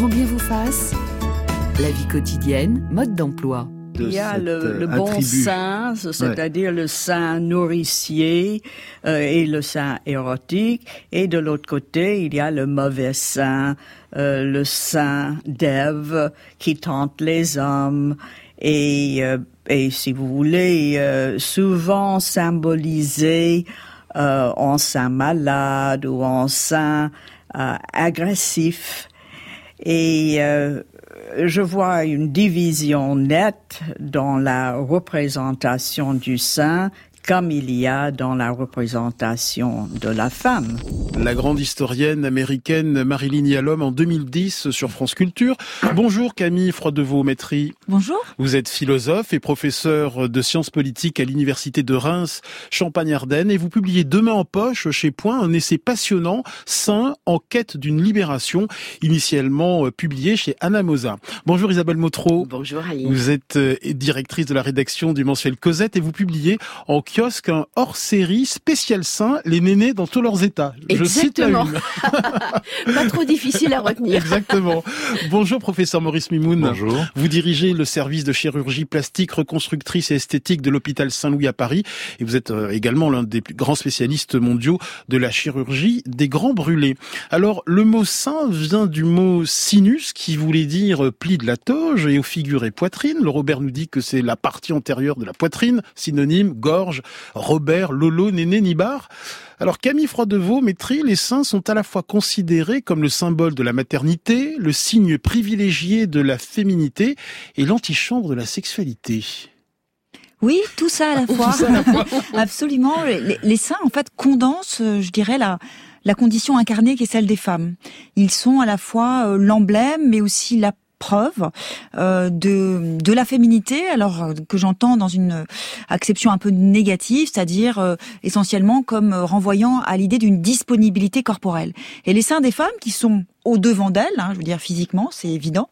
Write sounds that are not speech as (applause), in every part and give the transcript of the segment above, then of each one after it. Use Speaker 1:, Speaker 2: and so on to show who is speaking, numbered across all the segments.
Speaker 1: Grand bien vous fasse. La vie quotidienne, mode d'emploi.
Speaker 2: Il y a le, le bon sein, c'est-à-dire le sein nourricier euh, et le sein érotique. Et de l'autre côté, il y a le mauvais sein, euh, le sein d'Ève qui tente les hommes. Et, euh, et si vous voulez, euh, souvent symbolisé euh, en sein malade ou en sein agressif. Et je vois une division nette dans la représentation du sein comme il y a dans la représentation de la femme.
Speaker 3: La grande historienne américaine Marilyn Yalom en 2010 sur France Culture. Bonjour Camille Froidevaux-Métry.
Speaker 4: Bonjour.
Speaker 3: Vous êtes philosophe et professeur de sciences politiques à l'université de Reims, Champagne-Ardenne et vous publiez demain en poche chez Point un essai passionnant, Saint en quête d'une libération, initialement euh, publié chez Anna Mosa. Bonjour Isabelle Motro.
Speaker 5: Bonjour Ali.
Speaker 3: Vous êtes euh, directrice de la rédaction du mensuel Cosette et vous publiez en kiosque un hors-série spécial saint, les nénés dans tous leurs états.
Speaker 5: Exactement. (laughs) Pas trop difficile à retenir.
Speaker 3: Exactement. Bonjour professeur Maurice Mimoun.
Speaker 6: Bonjour.
Speaker 3: Vous dirigez le service de chirurgie plastique, reconstructrice et esthétique de l'hôpital Saint-Louis à Paris et vous êtes euh, également l'un des plus grands spécialistes mondiaux de la chirurgie des grands brûlés. Alors le mot saint vient du mot sinus qui voulait dire pli de la toge et au figure et poitrine. Le Robert nous dit que c'est la partie antérieure de la poitrine, synonyme gorge, Robert, Lolo, Néné, Nibar. Alors Camille Froidevaux, Maîtris, les seins sont à la fois considérés comme le symbole de la maternité, le signe privilégié de la féminité et l'antichambre de la sexualité.
Speaker 4: Oui, tout ça à la fois. (laughs) Absolument. Les, seins, en fait, condensent, euh, je dirais, la, la condition incarnée qui est celle des femmes. Ils sont à la fois euh, l'emblème, mais aussi la preuve euh, de, de la féminité, alors euh, que j'entends dans une acception un peu négative, c'est-à-dire euh, essentiellement comme renvoyant à l'idée d'une disponibilité corporelle. Et les seins des femmes qui sont au devant d'elles, hein, je veux dire physiquement, c'est évident,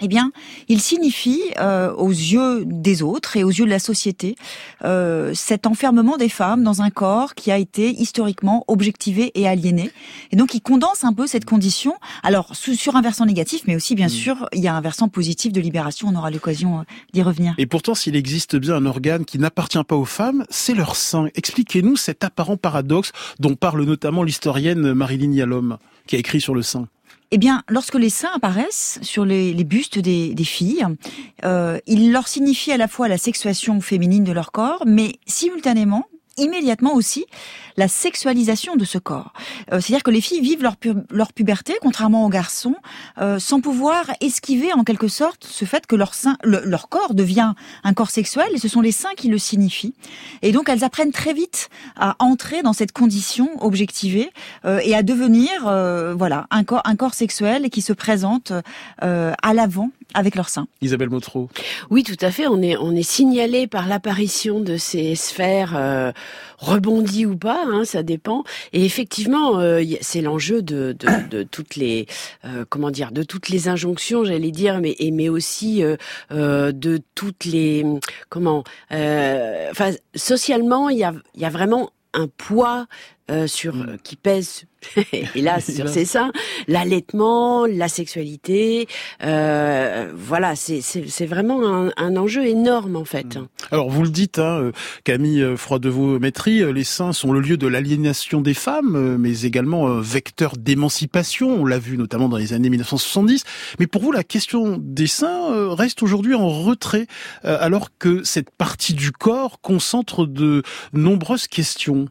Speaker 4: eh bien, il signifie euh, aux yeux des autres et aux yeux de la société euh, cet enfermement des femmes dans un corps qui a été historiquement objectivé et aliéné. Et donc, il condense un peu cette condition. Alors, sur un versant négatif, mais aussi, bien mmh. sûr, il y a un versant positif de libération. On aura l'occasion euh, d'y revenir.
Speaker 3: Et pourtant, s'il existe bien un organe qui n'appartient pas aux femmes, c'est leur sein. Expliquez-nous cet apparent paradoxe dont parle notamment l'historienne Marilyn Yalom, qui a écrit sur le sein.
Speaker 4: Eh bien, lorsque les seins apparaissent sur les, bustes des, filles, euh, ils leur signifient à la fois la sexuation féminine de leur corps, mais simultanément, immédiatement aussi la sexualisation de ce corps. Euh, c'est-à-dire que les filles vivent leur, leur puberté, contrairement aux garçons, euh, sans pouvoir esquiver en quelque sorte ce fait que leur, sein, leur corps devient un corps sexuel, et ce sont les seins qui le signifient. Et donc elles apprennent très vite à entrer dans cette condition objectivée euh, et à devenir voilà un corps, un corps sexuel qui se présente à l'avant avec leur sein.
Speaker 3: Isabelle Motro.
Speaker 5: Oui, tout à fait. On est, on est signalé par l'apparition de ces sphères euh, rebondies ou pas, hein, ça dépend. Et effectivement, euh, c'est l'enjeu de, de, (coughs) de, toutes les, euh, comment dire, de toutes les injonctions, j'allais dire, mais, mais aussi euh, de toutes les, comment, enfin, socialement, il y a, il y a vraiment un poids euh, sur mm. qui pèse (laughs) hélas (laughs) sur ses seins, l'allaitement, la sexualité, euh, voilà, c'est vraiment un, un, enjeu énorme en fait. Mm.
Speaker 3: Alors vous le dites, hein, euh, Camille Froidevaux-Métry, euh, les seins sont le lieu de l'aliénation des femmes, mais également vecteur d'émancipation. On l'a vu notamment dans les années 1970. Mais pour vous, la question des seins reste aujourd'hui en retrait, alors que cette partie du corps concentre de nombreuses questions.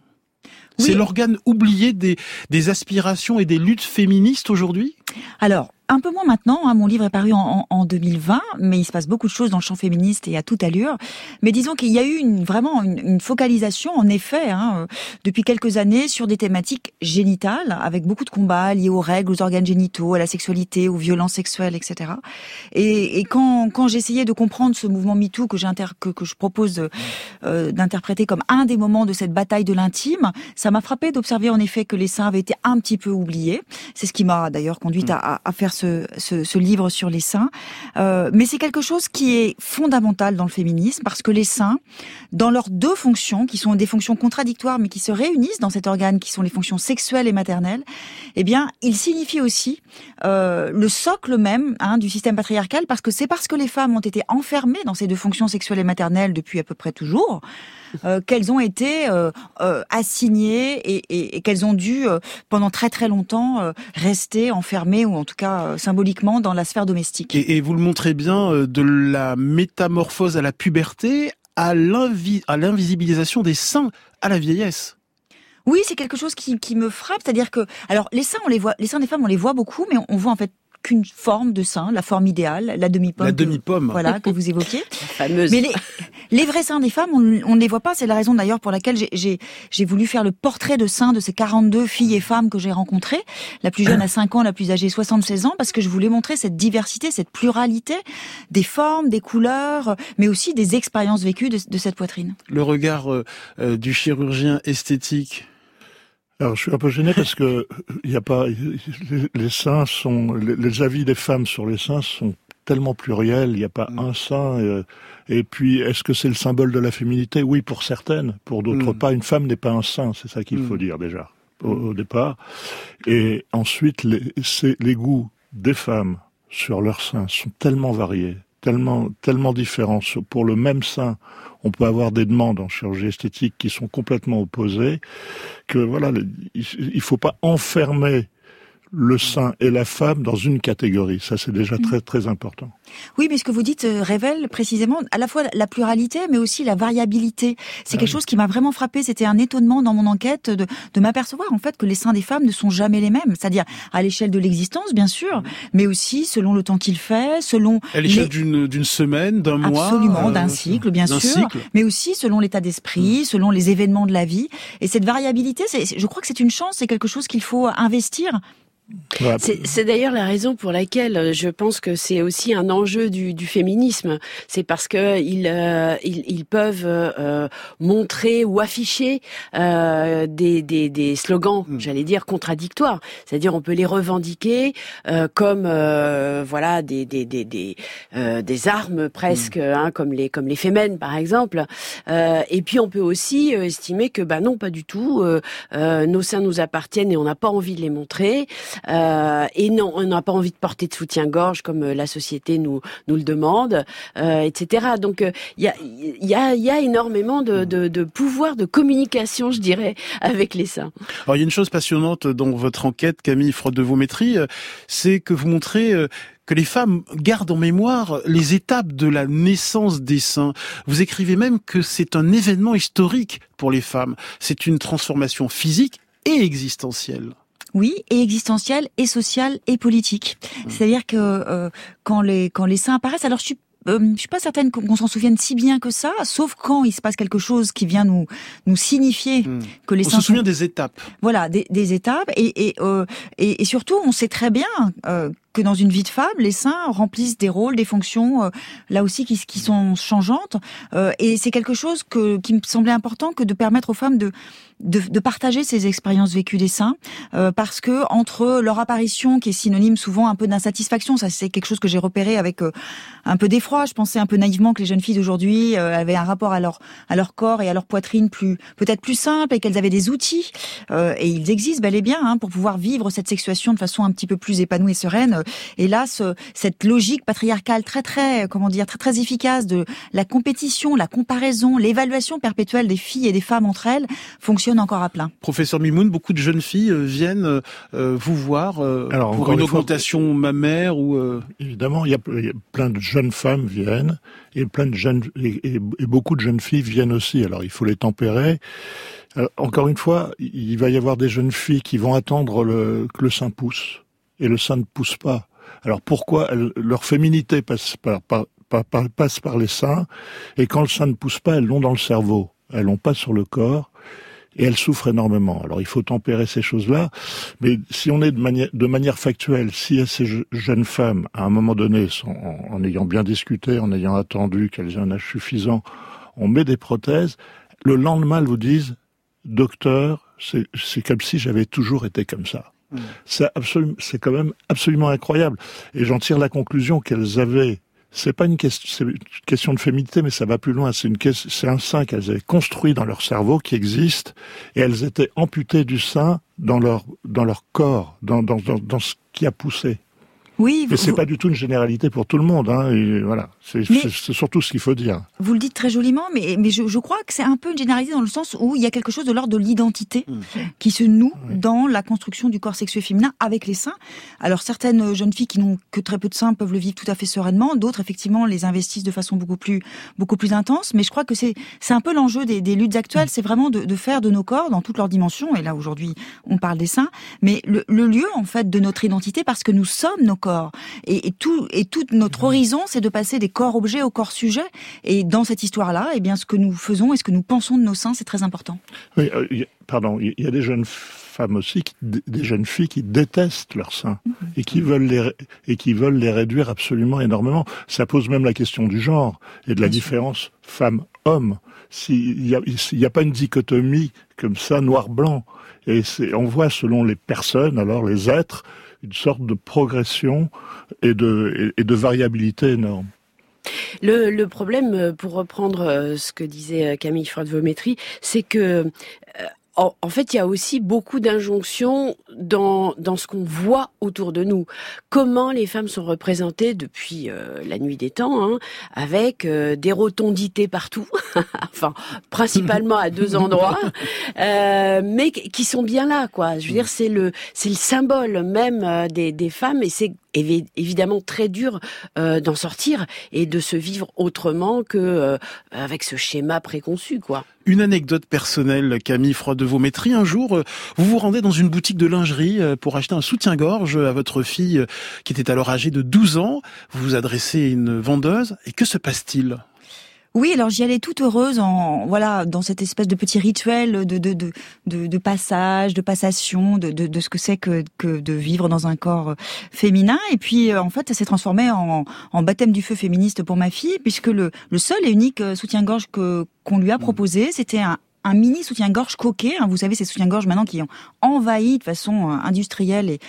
Speaker 3: C'est l'organe oublié des, des aspirations et des luttes féministes aujourd'hui?
Speaker 4: Alors, un peu moins maintenant. Hein, mon livre est paru en, en, 2020, mais il se passe beaucoup de choses dans le champ féministe et à toute allure. Mais disons qu'il y a eu vraiment une, focalisation, en effet, hein, euh, depuis quelques années, sur des thématiques génitales, avec beaucoup de combats liés aux règles, aux organes génitaux, à la sexualité, aux violences sexuelles, etc. Et, quand, j'essayais de comprendre ce mouvement MeToo que, je propose euh, d'interpréter comme un des moments de cette bataille de l'intime, ça m'a frappé d'observer en effet que les seins avaient été un petit peu oubliés. C'est ce qui m'a d'ailleurs conduite ensuite à, à, faire ce, ce, ce, livre sur les seins. Euh, mais c'est quelque chose qui est fondamental dans le féminisme parce que les seins, dans leurs deux fonctions, qui sont des fonctions contradictoires mais qui se réunissent dans cet organe, qui sont les fonctions sexuelles et maternelles, eh bien, ils signifient aussi euh, le socle même hein, du système patriarcal parce que c'est parce que les femmes ont été enfermées dans ces deux fonctions sexuelles et maternelles depuis à peu près toujours euh, qu'elles ont été euh, euh, assignées et, qu'elles ont dû pendant très très longtemps rester enfermées ou en tout cas symboliquement dans la sphère domestique.
Speaker 3: Et, vous le montrez bien de la métamorphose à la puberté à l'invisibilisation des seins à la vieillesse.
Speaker 4: Oui, c'est quelque chose qui, qui me frappe, c'est-à-dire que alors les seins on les voit, les seins des femmes on les voit beaucoup, mais on voit en fait qu'une forme de sein, la forme idéale, la demi-pomme.
Speaker 3: La demi-pomme.
Speaker 4: Voilà, que vous évoquiez. (laughs)
Speaker 5: fameuse.
Speaker 4: Mais les, les vrais seins des femmes, on, ne les voit pas. C'est la raison d'ailleurs pour laquelle j'ai voulu faire le portrait de seins de ces 42 filles et femmes que j'ai rencontrées. La plus jeune a 5 ans, la plus âgée 76 ans, parce que je voulais montrer cette diversité, cette pluralité des formes, des couleurs, mais aussi des expériences vécues de, de cette poitrine.
Speaker 3: Le regard euh, euh, du chirurgien esthétique
Speaker 6: alors, je suis un peu gêné parce que il y a pas les, seins sont les, avis des femmes sur les seins sont tellement pluriels. Il n'y a pas mm. un sein. Euh, et puis, est-ce que c'est le symbole de la féminité? Oui, pour certaines. Pour d'autres mm. pas. Une femme n'est pas un sein. C'est ça qu'il faut mm. dire déjà au, départ. Et ensuite, les, les goûts des femmes sur leurs seins sont tellement variés, tellement tellement différents. Pour le même sein, on peut avoir des demandes en chirurgie esthétique qui sont complètement opposées, que voilà, il faut pas enfermer le sein et la femme dans une catégorie. Ça, c'est déjà très, très important.
Speaker 4: Oui, mais ce que vous dites euh, révèle précisément à la fois la pluralité, mais aussi la variabilité. C'est ah quelque chose qui m'a vraiment frappé. C'était un étonnement dans mon enquête de, de m'apercevoir, en fait, que les seins des femmes ne sont jamais les mêmes. C'est-à-dire à l'échelle de l'existence, bien sûr, mais aussi selon le temps qu'il fait, selon...
Speaker 3: À l'échelle d'une semaine, d'un mois
Speaker 4: Absolument, d'un euh, cycle, bien sûr. Mais aussi selon l'état d'esprit, mm. selon les événements de la vie. Et cette variabilité, je crois que c'est une chance, c'est quelque chose qu'il faut investir
Speaker 5: c'est d'ailleurs la raison pour laquelle euh, je pense que c'est aussi un enjeu du, du féminisme. C'est parce que ils, euh, ils, ils, peuvent euh, montrer ou afficher des, des, des, slogans, hmm. j'allais dire contradictoires. C'est-à-dire on peut les revendiquer comme voilà des des des des, des armes presque, hmm. hein, comme les comme les fémènes par exemple. et puis on peut aussi estimer que bah non pas du tout. nos seins nous appartiennent et on n'a pas envie de les montrer. Euh, et non, on n'a pas envie de porter de soutien-gorge comme euh, la société nous nous le demande, euh, etc. Donc il y a il y a y a énormément de, de, de pouvoir de communication, je dirais, (laughs) avec les seins.
Speaker 3: Alors il y a une chose passionnante dans votre enquête, Camille Frotte de Vaumétrie, c'est que vous montrez que les femmes gardent en mémoire les étapes de la naissance des seins. Vous écrivez même que c'est un événement historique pour les femmes. C'est une transformation physique et existentielle.
Speaker 4: Oui, et existentielle, et sociale, et politique. Mmh. C'est-à-dire que euh, quand les quand les seins apparaissent, alors je suis euh, je suis pas certaine qu'on s'en souvienne si bien que ça, sauf quand il se passe quelque chose qui vient nous nous signifier mmh. que les
Speaker 3: on. On se souvient des étapes.
Speaker 4: Voilà, des, des étapes, et et, euh, et, et surtout, on sait très bien euh, que dans une vie de femme, les seins remplissent des rôles, des fonctions, euh, là aussi qui, qui sont changeantes. Euh, et c'est quelque chose que, qui me semblait important que de permettre aux femmes de de, de partager ces expériences vécues des seins, euh, parce que entre leur apparition, qui est synonyme souvent un peu d'insatisfaction, ça c'est quelque chose que j'ai repéré avec un peu d'effroi. Je pensais un peu naïvement que les jeunes filles d'aujourd'hui avaient un rapport à leur à leur corps et à leur poitrine plus peut-être plus simple et qu'elles avaient des outils. et ils existent bel et bien hein, pour pouvoir vivre cette sexuation de façon un petit peu plus épanouie et sereine et là, cette logique patriarcale très très comment dire très très efficace de la compétition, la comparaison, l'évaluation perpétuelle des filles et des femmes entre elles fonctionne encore à plein.
Speaker 3: Professeur Mimoun, beaucoup de jeunes filles euh, viennent euh, euh, vous voir pour une augmentation mammaire ou
Speaker 6: évidemment il y, a, plein de jeunes femmes viennent et plein de jeunes et, beaucoup de jeunes filles viennent aussi. Alors il faut les tempérer. encore une fois, il va y avoir des jeunes filles qui vont attendre le, que le sein pousse et le sein ne pousse pas. Alors pourquoi leur féminité passe par, passe par les seins et quand le sein ne pousse pas, elles l'ont dans le cerveau, elles l'ont pas sur le corps et elles souffrent énormément. Alors il faut tempérer ces choses-là, mais si on est de manière, de manière factuelle, si ces jeunes femmes, à un moment donné, sont, en, en ayant bien discuté, en ayant attendu qu'elles aient un âge suffisant, on met des prothèses, le lendemain elles vous disent, docteur, c'est comme si j'avais toujours été comme ça. Mm. C'est absolument, c'est quand même absolument incroyable. Et j'en tire la conclusion qu'elles avaient c'est pas une question, une question de féminité, mais ça va plus loin. C'est une c'est un sein qu'elles avaient construit dans leur cerveau qui existe, et elles étaient amputées du sein dans leur dans leur corps, dans dans dans, dans ce qui a poussé.
Speaker 4: Oui,
Speaker 6: mais c'est pas du tout une généralité pour tout le monde. Hein, et voilà, c'est surtout ce qu'il faut dire.
Speaker 4: Vous le dites très joliment, mais, mais je, je crois que c'est un peu une généralité dans le sens où il y a quelque chose de l'ordre de l'identité mmh. qui se noue dans la construction du corps sexuel féminin avec les seins. Alors certaines jeunes filles qui n'ont que très peu de seins peuvent le vivre tout à fait sereinement, d'autres effectivement les investissent de façon beaucoup plus beaucoup plus intense. Mais je crois que c'est c'est un peu l'enjeu des, des, luttes actuelles, mmh. c'est vraiment de, de, faire de nos corps dans toutes leurs dimensions. Et là aujourd'hui on parle des seins, mais le, le lieu en fait de notre identité parce que nous sommes nos corps et, tout, et tout notre horizon, c'est de passer des corps-objets au corps-sujet. Et dans cette histoire-là, eh bien, ce que nous faisons et ce que nous pensons de nos seins, c'est très important.
Speaker 6: Oui, euh, pardon, il y a des jeunes femmes aussi, des jeunes filles qui détestent leurs seins mhm. et qui veulent les et qui veulent les réduire absolument énormément. Ça pose même la question du genre et de la différence femme-homme. S'il n'y a, a, pas une dichotomie comme ça noir-blanc, et on voit selon les personnes, alors les êtres, une sorte de progression et de, variabilité énorme.
Speaker 5: Le, problème, pour reprendre euh, ce que disait euh, Camille Freud-Vométrie, c'est que euh, en, fait, il y a aussi beaucoup d'injonctions dans, dans ce qu'on voit autour de nous. Comment les femmes sont représentées depuis euh, la nuit des temps, hein, avec euh, des rotondités partout, (laughs) enfin principalement à deux endroits, (laughs) euh, mais qui sont bien là, quoi. Je veux dire, c'est le c'est le symbole même des, des femmes, et c'est évidemment très dur d'en sortir et de se vivre autrement que avec ce schéma préconçu, quoi.
Speaker 3: Une anecdote personnelle, Camille Froid de Vaumétrie. Un jour, euh, vous vous rendez dans une boutique de lingerie euh, pour acheter un soutien-gorge à votre fille euh, qui était alors âgée de 12 ans. Vous vous adressez à une vendeuse. Et que se passe-t-il?
Speaker 4: Oui, alors j'y allais toute heureuse en voilà dans cette espèce de petit rituel de de de de, passage, de passation, de, de, de ce que c'est que que de vivre dans un corps féminin. Et puis euh, en fait, ça s'est transformé en, en baptême du feu féministe pour ma fille, puisque le le seul et unique euh, soutien-gorge que qu'on lui a mmh. proposé, c'était un un mini soutien-gorge coquet. Hein, vous savez, ces soutiens-gorge maintenant qui ont envahi de façon euh, industrielle et,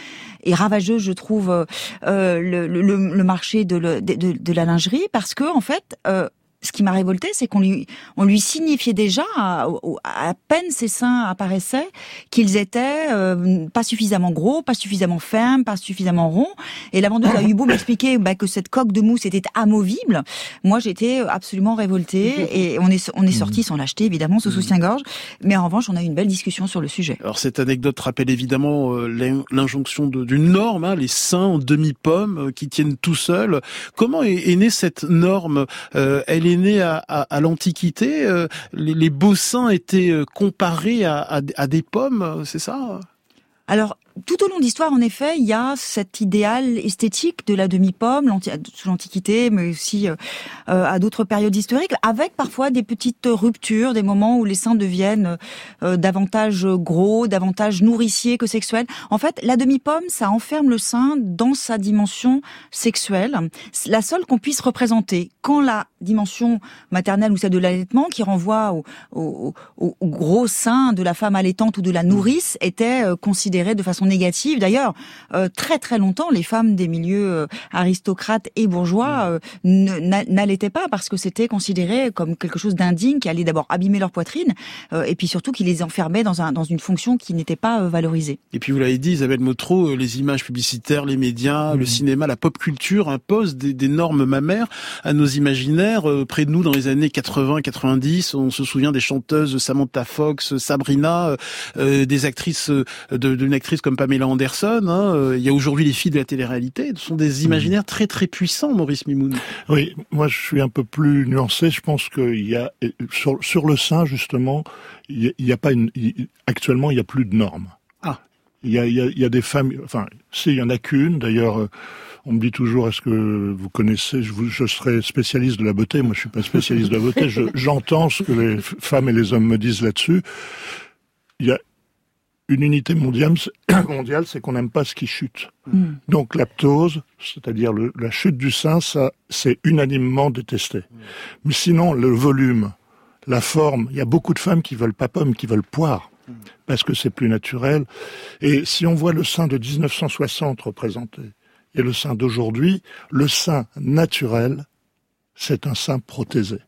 Speaker 4: et ravageuse, je trouve, euh, le, le, le, marché de, de, de, la lingerie, parce que en fait, euh, ce qui m'a révolté, c'est qu'on lui, on lui signifiait déjà, à, à, peine ses seins apparaissaient, qu'ils étaient euh, pas suffisamment gros, pas suffisamment fermes, pas suffisamment ronds. Et la vendeuse a eu beau m'expliquer bah, que cette coque de mousse était amovible. Moi, j'étais absolument révoltée et on est, on est sorti sans l'acheter, évidemment, ce soutien-gorge. Mais en revanche, on a eu une belle discussion sur le sujet.
Speaker 3: Alors, cette anecdote rappelle évidemment euh, l'injonction d'une norme, hein, les seins en demi-pomme euh, qui tiennent tout seuls. Comment est, est née cette norme? Elle est né à, l'Antiquité. Euh, les, beaux seins étaient euh, comparés à, à des pommes, c'est ça?
Speaker 4: Alors, tout au long de l'histoire, en effet, il y a cet idéal esthétique de la demi-pomme, sous l'Antiquité, mais aussi euh, euh, à d'autres périodes historiques, avec parfois des petites ruptures, des moments où les seins deviennent euh, davantage gros, davantage nourriciers que sexuels. En fait, la demi-pomme, ça enferme le sein dans sa dimension sexuelle, la seule qu'on puisse représenter. Quand la dimension maternelle ou celle de l'allaitement, qui renvoie au, au, gros sein de la femme allaitante ou de la nourrice, était considérée de façon négative. D'ailleurs, euh, très très longtemps, les femmes des milieux euh, aristocrates et bourgeois mm. euh, n'allaitaient pas parce que c'était considéré comme quelque chose d'indigne qui allait d'abord abîmer leur poitrine et puis surtout qui les enfermait dans, un, dans une fonction qui n'était pas valorisée.
Speaker 3: Et puis vous l'avez dit, Isabelle Motro, les images publicitaires, les médias, le mm. cinéma, la pop culture imposent des, des normes mammaires à nos imaginaires. près de nous, dans les années 80-90, on se souvient des chanteuses Samantha Fox, Sabrina, des actrices, d'une actrice comme Pamela Anderson. Hein, euh, il y a aujourd'hui les filles de la télé-réalité. Ce sont des imaginaires très très puissants, Maurice Mimoun.
Speaker 6: Oui, moi je suis un peu plus nuancé. Je pense qu'il y a sur, sur le sein justement, il n'y a, pas une. actuellement, il n'y a plus de normes.
Speaker 3: Ah.
Speaker 6: Il y a, il y a, il y a des femmes. Enfin, si, il y en a qu'une. D'ailleurs. Euh, on me dit toujours, est-ce que vous connaissez, je, je, serais spécialiste de la beauté, moi je suis pas spécialiste de la beauté, j'entends ce que les femmes et les hommes me disent là-dessus. Il y a une unité mondiale, (coughs) mondiale c'est qu'on n'aime pas ce qui chute. Mm. Donc l'aptose, c'est-à-dire la chute du sein, ça, c'est unanimement détesté. Mais sinon, le volume, la forme, il y a beaucoup de femmes qui veulent pas pomme, qui veulent poire. parce que c'est plus naturel. Et si on voit le sein de 1960 représenté et le sein d'aujourd'hui, le sein naturel, c'est un sein protésé.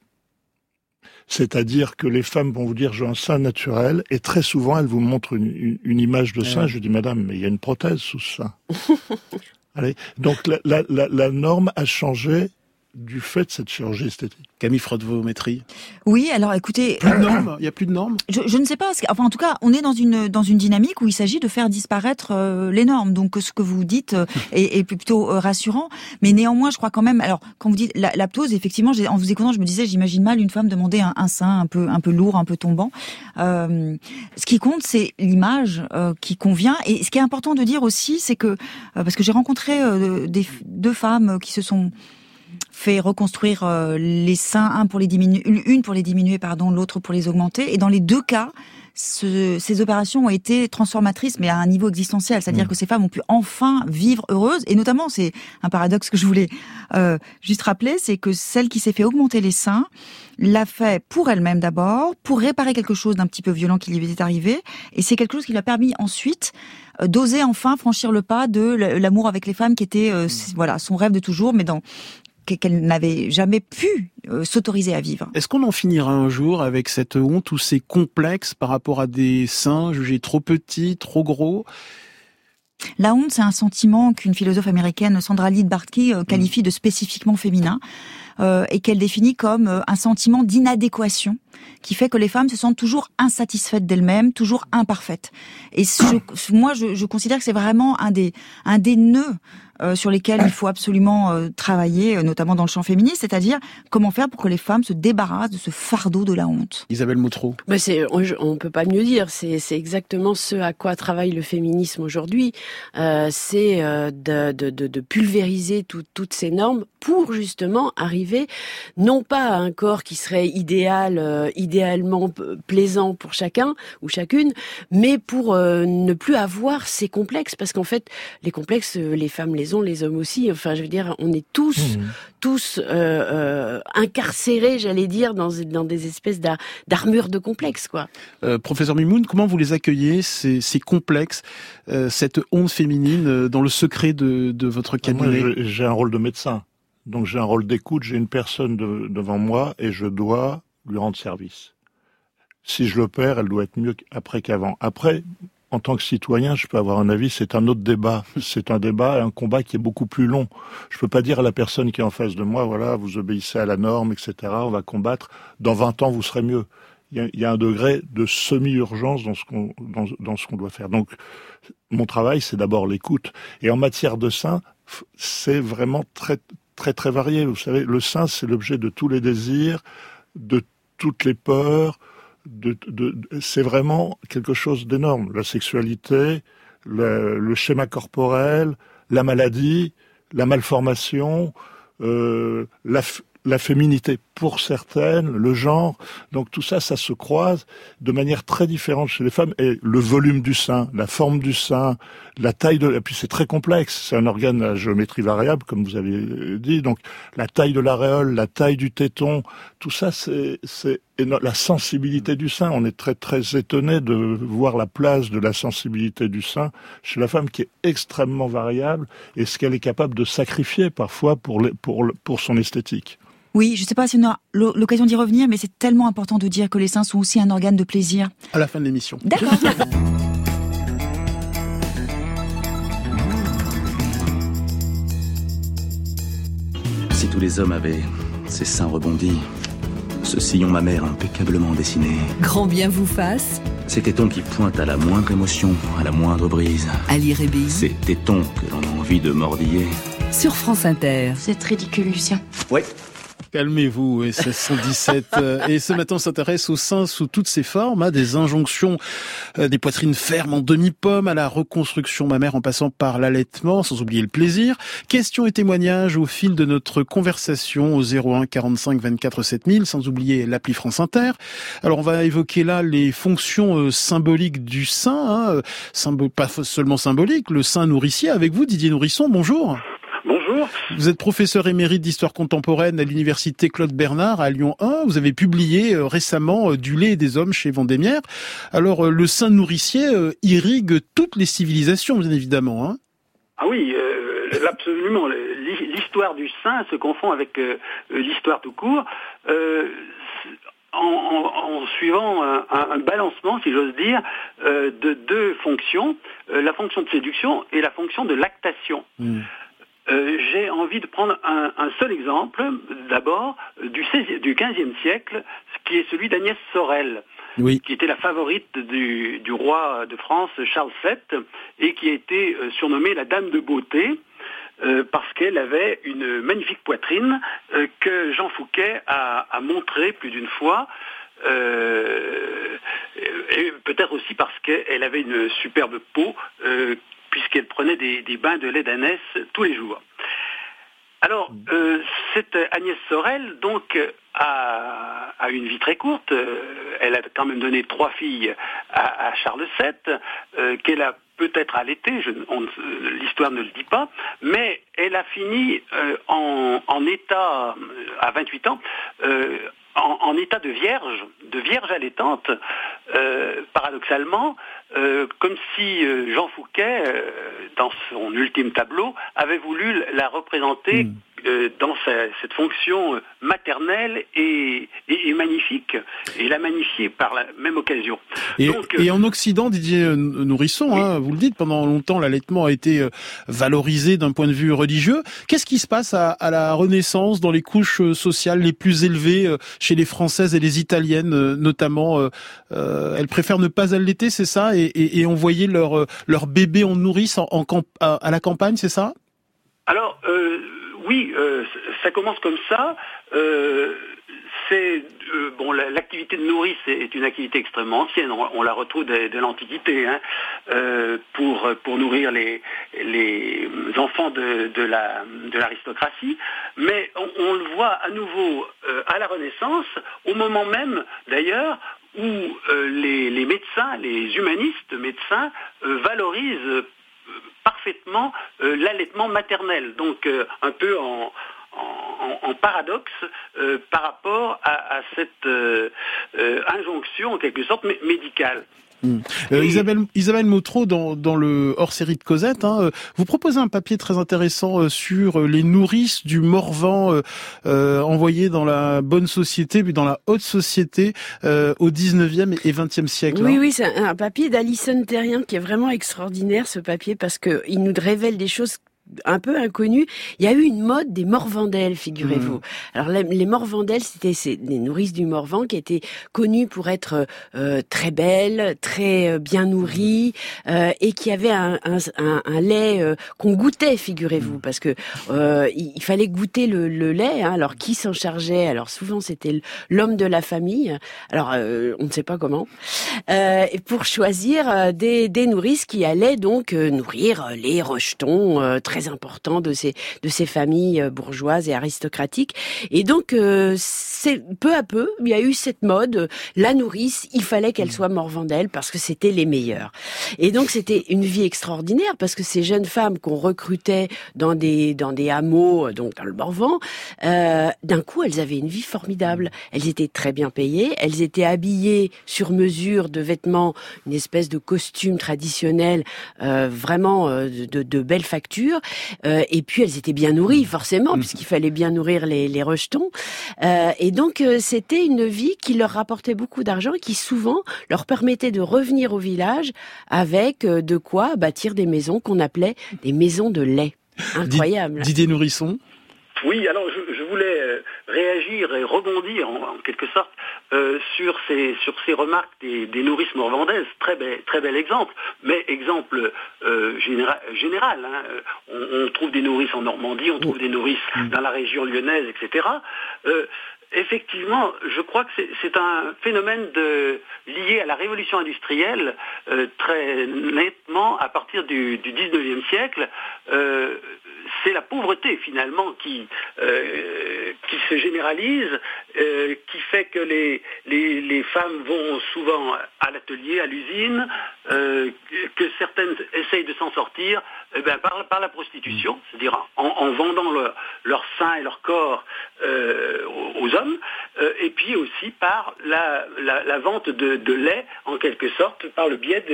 Speaker 6: C'est-à-dire que les femmes vont vous dire j'ai un sein naturel et très souvent elles vous montrent une, image de sein. Je dis madame, mais il y a une prothèse sous ce sein. (laughs) Allez. Donc la norme a changé du fait de cette chirurgie esthétique.
Speaker 3: Camille Frodevométrie.
Speaker 4: Oui, alors écoutez,
Speaker 3: plus de euh, normes. Il y a plus de normes?
Speaker 4: Je, je, ne sais pas. Enfin, en tout cas, on est dans une dans une dynamique où il s'agit de faire disparaître euh, les normes. Donc, ce que vous dites euh, est, est, plutôt rassurant. Mais néanmoins, je crois quand même. Alors, quand vous dites la, la ptose, effectivement, en vous écoutant, je me disais, j'imagine mal une femme demander un, un, sein un peu un peu lourd, un peu tombant. ce qui compte, c'est l'image qui convient. Et ce qui est important de dire aussi, c'est que parce que j'ai rencontré des deux femmes qui se sont fait reconstruire euh, les seins, un pour les diminuer, une pour les diminuer, pardon, l'autre pour les augmenter. Et dans les deux cas, ces opérations ont été transformatrices, mais à un niveau existentiel. C'est-à-dire mmh. que ces femmes ont pu enfin vivre heureuses. Et notamment, c'est un paradoxe que je voulais euh, juste rappeler, c'est que celle qui s'est fait augmenter les seins l'a fait pour elle-même d'abord, pour réparer quelque chose d'un petit peu violent qui lui était arrivé. Et c'est quelque chose qui lui a permis ensuite euh, d'oser enfin franchir le pas de l'amour avec les femmes qui était mmh. voilà son rêve de toujours mais dans qu'elle n'avait jamais pu euh, s'autoriser à vivre.
Speaker 3: Est-ce qu'on en finira un jour avec cette honte ou ces complexes par rapport à des seins jugés trop petits, trop gros?
Speaker 4: La honte, c'est un sentiment qu'une philosophe américaine, Sandra Lee Bartke, euh, qualifie de spécifiquement féminin euh, et qu'elle définit comme un sentiment d'inadéquation qui fait que les femmes se sentent toujours insatisfaites d'elles-mêmes, toujours imparfaites. Et moi, je, je, considère que c'est vraiment un des, un des nœuds euh, sur lesquels il faut absolument euh, travailler, euh, notamment dans le champ féministe, c'est-à-dire comment faire pour que les femmes se débarrassent de ce fardeau de la honte.
Speaker 3: Isabelle Moutreau.
Speaker 5: Mais c'est, on, ne peut pas mieux dire. C'est, c'est exactement ce à quoi travaille le féminisme aujourd'hui. Euh, c'est de, de, de, pulvériser toutes ces normes pour justement arriver non pas à un corps qui serait idéal, idéalement plaisant pour chacun ou chacune, mais pour ne plus avoir ces complexes, parce qu'en fait, les complexes, les femmes les les hommes aussi. Enfin, je veux dire, on est tous, mmh. tous euh, euh, incarcérés, j'allais dire, dans, dans des espèces d'armures de complexes, quoi.
Speaker 3: Euh, professeur Mimoun, comment vous les accueillez ces, ces complexes, cette honte féminine, dans le secret de, de votre cabinet
Speaker 6: Moi, j'ai un rôle de médecin, donc j'ai un rôle d'écoute. J'ai une personne devant moi et je dois lui rendre service. Si je le perds, elle doit être mieux après qu'avant. Après, en tant que citoyen, je peux avoir un avis, c'est un autre débat. (laughs) C'est un débat, un combat qui est beaucoup plus long. Je peux pas dire à la personne qui est en face de moi, voilà, vous obéissez à la norme, etc., on va combattre, dans 20 ans, vous serez mieux. Il y a, un degré de semi-urgence dans ce qu'on dans, ce qu'on doit faire. Donc, mon travail, c'est d'abord l'écoute. Et en matière de sein, c'est vraiment très, très, très varié. Vous savez, le sein, c'est l'objet de tous les désirs, de toutes les peurs, c'est vraiment quelque chose d'énorme. La sexualité, le, schéma corporel, la maladie, la malformation, euh, la, la féminité pour certaines, le genre. Donc tout ça, ça se croise de manière très différente chez les femmes. Et le volume du sein, la forme du sein, la taille de... Et puis c'est très complexe. C'est un organe à géométrie variable, comme vous avez dit. Donc la taille de l'aréole, la taille du téton, tout ça, c'est la sensibilité du sein. On est très très étonné de voir la place de la sensibilité du sein chez la femme qui est extrêmement variable et ce qu'elle est capable de sacrifier parfois pour, pour, pour son esthétique.
Speaker 4: Oui, je ne sais pas si on a l'occasion d'y revenir, mais c'est tellement important de dire que les seins sont aussi un organe de plaisir.
Speaker 3: À la fin de l'émission.
Speaker 4: D'accord. (laughs)
Speaker 7: si tous les hommes avaient ces seins rebondis, ce sillon mammaire impeccablement dessiné.
Speaker 1: Grand bien vous fasse.
Speaker 7: Ces tétons qui pointent à la moindre émotion, à la moindre brise.
Speaker 1: Ali Rébéi.
Speaker 7: Ces tétons que l'on a envie de mordiller.
Speaker 1: Sur France Inter.
Speaker 8: C'est ridicule, Lucien.
Speaker 7: Oui,
Speaker 3: Calmez-vous, et 117. Euh, et ce matin, on s'intéresse au sein sous toutes ses formes, hein, des injonctions, euh, des poitrines fermes en demi-pomme, à la reconstruction mammaire en passant par l'allaitement, sans oublier le plaisir. Questions et témoignages au fil de notre conversation au 01 45 24 7000, sans oublier l'appli France Inter. Alors, on va évoquer là les fonctions euh, symboliques du sein, hein, pas seulement symboliques, le sein nourricier avec vous, Didier Nourrisson, bonjour. Bonjour. Vous êtes professeur émérite d'histoire contemporaine à l'université Claude Bernard à Lyon 1. Vous avez publié euh, récemment euh, Du lait et des hommes chez Vendémiaire. Alors, euh, le sein nourricier irrigue toutes les civilisations, bien évidemment. Hein
Speaker 8: ah oui, absolument. L'histoire du sein se confond avec l'histoire tout court. En, suivant un, balancement, si j'ose dire, de deux fonctions, la fonction de séduction et la fonction de lactation. Hmm. Euh, j'ai envie de prendre un, seul exemple, d'abord, du, du XVe siècle, qui est celui d'Agnès Sorel. qui était la favorite du, roi de France Charles VII et qui a été euh, surnommée la Dame de Beauté. Euh, parce qu'elle avait une magnifique poitrine que Jean Fouquet a, a montré plus d'une fois. et peut-être aussi parce qu'elle avait une superbe peau puisqu'elle prenait des, bains de lait d'ânesse tous les jours. Alors, euh, cette Agnès Sorel, donc, a, une vie très courte. Euh, elle a quand même donné trois filles à, Charles VII, euh, qu'elle a peut-être allaité, l'histoire ne le dit pas, mais elle a fini en, état, à 28 ans, en, état de vierge, de vierge allaitante, paradoxalement, euh, comme si euh, Jean Fouquet, euh, dans son ultime tableau, avait voulu la représenter hmm. Dans cette fonction maternelle et, magnifique, et la magnifier par la même occasion.
Speaker 3: Et, en Occident, Didier Nourrisson, hein, vous le dites, pendant longtemps, l'allaitement a été valorisé d'un point de vue religieux. Qu'est-ce qui se passe à, la Renaissance dans les couches sociales les plus élevées chez les Françaises et les Italiennes, notamment Elles préfèrent ne pas allaiter, c'est ça? Et, envoyer leur, euh, leur bébé en nourrice en, à, la campagne, c'est ça?
Speaker 8: Alors, euh, oui, euh, ça commence comme ça. c'est bon, l'activité de nourrice est une activité extrêmement ancienne. On, la retrouve de, l'Antiquité hein, pour pour nourrir les les enfants de, de la de l'aristocratie. Mais on, le voit à nouveau à la Renaissance, au moment même d'ailleurs où euh, les, médecins, les humanistes médecins euh, valorisent euh, parfaitement l'allaitement maternel, donc un peu en, paradoxe par rapport à, cette injonction en quelque sorte médicale.
Speaker 3: Euh, Isabelle, Isabelle Motro, dans, dans le hors-série de Cosette, hein, euh, vous proposez un papier très intéressant euh, sur les nourrices du Morvan euh, envoyées dans la bonne société, puis dans la haute société au 19e et 20e siècle.
Speaker 5: Oui, hein. oui, c'est un papier d'Alison Terrien qui est vraiment extraordinaire, ce papier, parce qu'il nous révèle des choses un peu inconnu. Il y a eu une mode des Morvandelles, figurez-vous. Mmh. Alors les, Morvandelles, c'était des nourrices du Morvan qui étaient connues pour être euh, très belles, très euh, bien nourries euh, et qui avaient un, lait qu'on goûtait, figurez-vous, mmh. parce que il, fallait goûter le, lait. Hein. Alors qui s'en chargeait? Alors souvent c'était l'homme de la famille. Alors on ne sait pas comment. pour choisir des, des nourrices qui allaient donc nourrir les rejetons très important de ces de ces familles euh, bourgeoises et aristocratiques. Et donc euh, c'est peu à peu, il y a eu cette mode, la nourrice, il fallait qu'elle soit morvandelle parce que c'était les meilleures. Et donc c'était une vie extraordinaire parce que ces jeunes femmes qu'on recrutait dans des dans des hameaux, euh, donc dans le Morvan, euh, d'un coup elles avaient une vie formidable. Elles étaient très bien payées, elles étaient habillées sur mesure de vêtements, une espèce de costume traditionnel, euh, vraiment de, de, de belles factures. Euh, et puis elles étaient bien nourries, forcément, mmh. puisqu'il fallait bien nourrir les, les rejetons. Euh, et donc euh, c'était une vie qui leur rapportait beaucoup d'argent et qui souvent leur permettait de revenir au village avec de quoi bâtir des maisons qu'on appelait des maisons de lait. Incroyable.
Speaker 3: Didier Nourrisson
Speaker 8: oui, alors je, réagir et rebondir en, quelque sorte sur ces sur ces remarques des, nourrices morvandaises. Très bel, très bel exemple, mais exemple général. Hein. On, trouve des nourrices en Normandie, on trouve des nourrices dans la région lyonnaise, etc. Euh, effectivement, je crois que c'est un phénomène de, lié à la révolution industrielle euh, très nettement à partir du, du 19e siècle. Euh, c'est la pauvreté finalement qui, qui se généralise, euh, qui fait que les, les, femmes vont souvent à l'atelier, à l'usine, euh, que certaines essayent de s'en sortir eh ben, par, par, la prostitution, mm. c'est-à-dire en, vendant leur, leur, sein et leur corps aux, hommes, et puis aussi par la, la, vente de, de, lait, en quelque sorte, par le biais